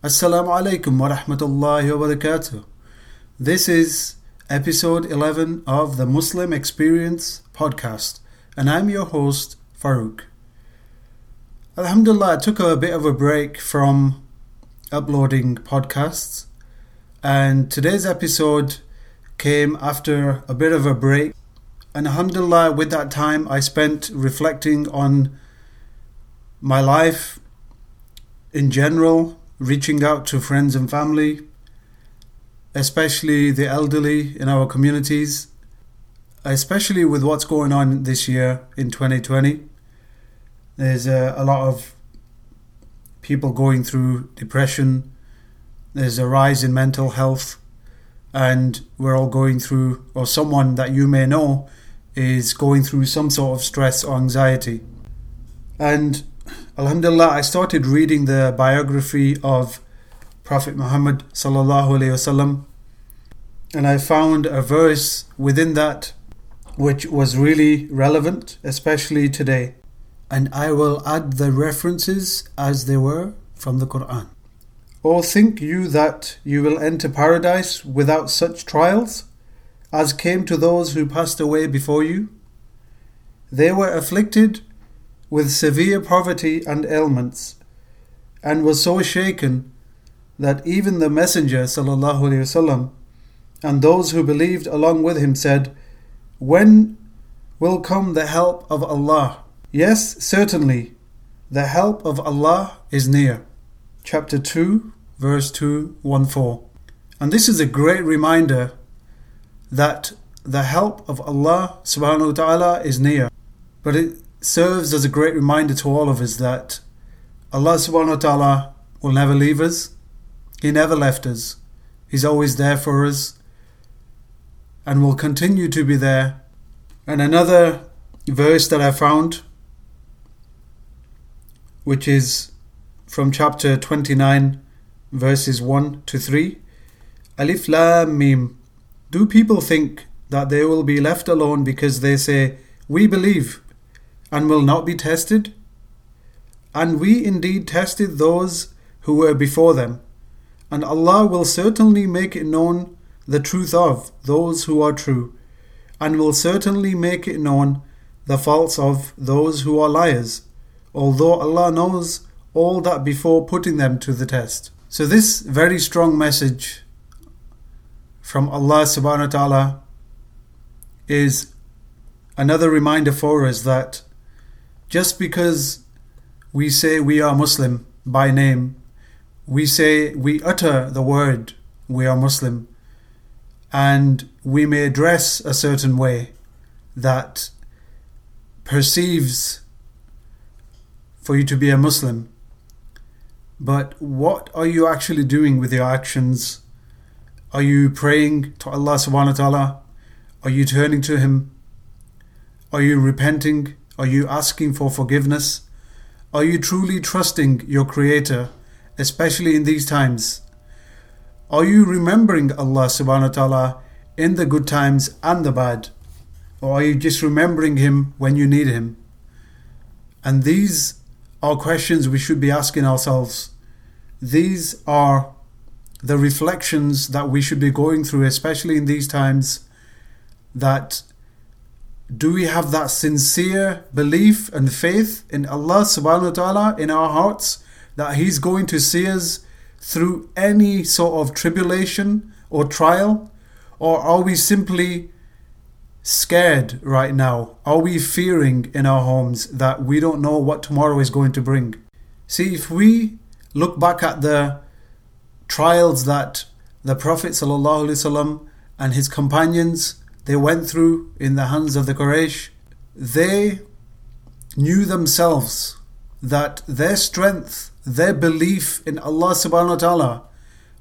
Assalamu alaikum wa rahmatullahi wa barakatuh. This is episode 11 of the Muslim Experience podcast, and I'm your host, Farouk. Alhamdulillah, I took a bit of a break from uploading podcasts, and today's episode came after a bit of a break. And Alhamdulillah, with that time, I spent reflecting on my life in general, reaching out to friends and family, especially the elderly in our communities, especially with what's going on this year in 2020. There's a, a lot of people going through depression, there's a rise in mental health, and we're all going through, or someone that you may know is going through some sort of stress or anxiety. And Alhamdulillah, I started reading the biography of Prophet Muhammad sallallahu alaihi wasallam, and I found a verse within that which was really relevant, especially today. And I will add the references as they were from the Quran. Or think you that you will enter paradise without such trials as came to those who passed away before you? They were afflicted with severe poverty and ailments, and was so shaken that even the Messenger وسلم, and those who believed along with him said, When will come the help of Allah? Yes, certainly, the help of Allah is near. Chapter 2, verse 214. And this is a great reminder that the help of Allah subhanahu wa ta'ala is near. But it serves as a great reminder to all of us that Allah subhanahu wa ta'ala will never leave us. He never left us. He's always there for us and will continue to be there. And another verse that I found, which is from chapter 29, verses 1 to 3. Alif Lam Mim. Do people think that they will be left alone because they say, We believe and will not be tested? And we indeed tested those who were before them, and Allah will certainly make it known the truth of those who are true, and will certainly make it known the faults of those who are liars, although Allah knows all that before putting them to the test. So, this very strong message from Allah subhanahu wa ta'ala is another reminder for us that just because we say we are Muslim by name, we say we utter the word we are Muslim, and we may dress a certain way that perceives for you to be a Muslim. But what are you actually doing with your actions? Are you praying to Allah subhanahu wa ta'ala? Are you turning to Him? Are you repenting? Are you asking for forgiveness? Are you truly trusting your Creator, especially in these times? Are you remembering Allah subhanahu wa ta'ala in the good times and the bad? Or are you just remembering Him when you need Him? And these are questions we should be asking ourselves. These are the reflections that we should be going through, especially in these times, that do we have that sincere belief and faith in Allah subhanahu wa ta'ala in our hearts that He's going to see us through any sort of tribulation or trial? Or are we simply scared right now? Are we fearing in our homes that we don't know what tomorrow is going to bring? See, if we look back at the trials that the Prophet and his companions they went through in the hands of the Quraysh, they knew themselves that their strength, their belief in Allah subhanahu wa ta'ala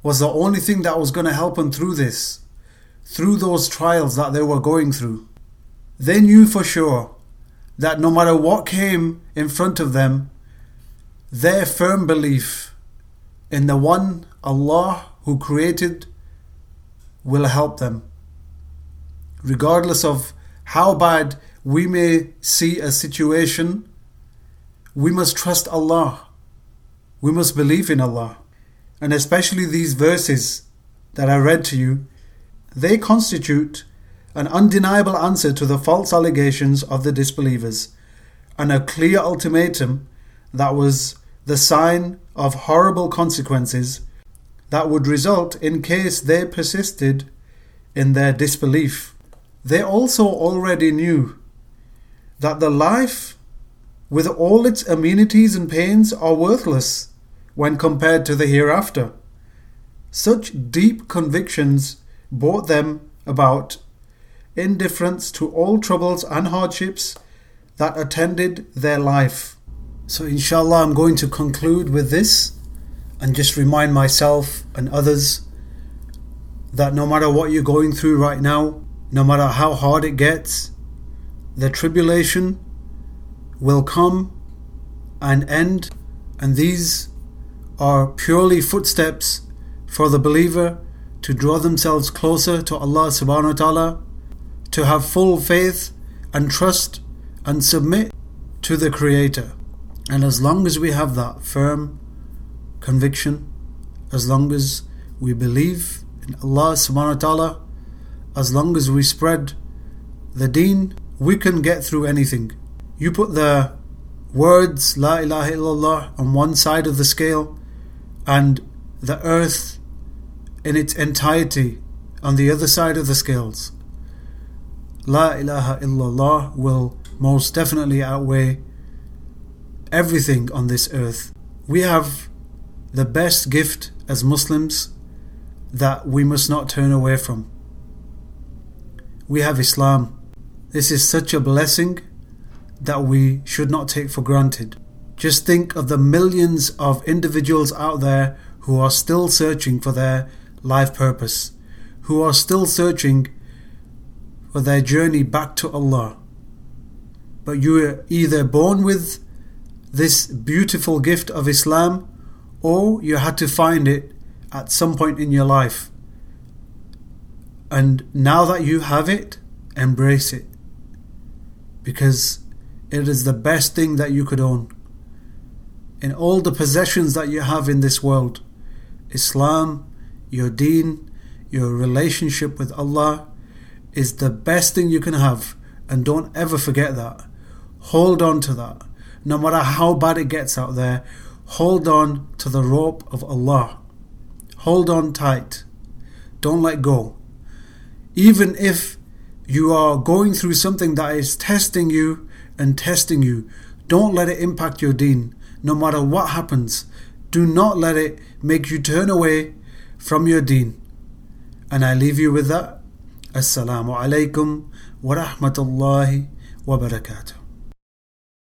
was the only thing that was going to help them through this, through those trials that they were going through. They knew for sure that no matter what came in front of them, their firm belief in the one Allah who created will help them regardless of how bad we may see a situation, we must trust Allah. We must believe in Allah. and especially these verses that I read to you, they constitute an undeniable answer to the false allegations of the disbelievers and a clear ultimatum that was the sign of horrible consequences that would result in case they persisted in their disbelief. They also already knew that the life with all its amenities and pains are worthless when compared to the hereafter. Such deep convictions brought them about indifference to all troubles and hardships that attended their life. So, inshallah, I'm going to conclude with this and just remind myself and others that no matter what you're going through right now, no matter how hard it gets, the tribulation will come and end, and these are purely footsteps for the believer to draw themselves closer to Allah subhanahu wa ta'ala, to have full faith and trust and submit to the Creator. And as long as we have that firm conviction, as long as we believe in Allah subhanahu wa ta'ala, as long as we spread the deen, we can get through anything. You put the words La ilaha illallah on one side of the scale and the earth in its entirety on the other side of the scales. La ilaha illallah will most definitely outweigh everything on this earth. We have the best gift as Muslims that we must not turn away from. We have Islam. This is such a blessing that we should not take for granted. Just think of the millions of individuals out there who are still searching for their life purpose, who are still searching for their journey back to Allah. But you are either born with this beautiful gift of Islam or you had to find it at some point in your life. And now that you have it, embrace it. Because it is the best thing that you could own. In all the possessions that you have in this world, Islam, your deen, your relationship with Allah is the best thing you can have. And don't ever forget that. Hold on to that. No matter how bad it gets out there, hold on to the rope of Allah. Hold on tight. Don't let go. Even if you are going through something that is testing you and testing you, don't let it impact your deen. No matter what happens, do not let it make you turn away from your deen. And I leave you with that. Assalamu alaikum wa rahmatullahi wa barakatuh.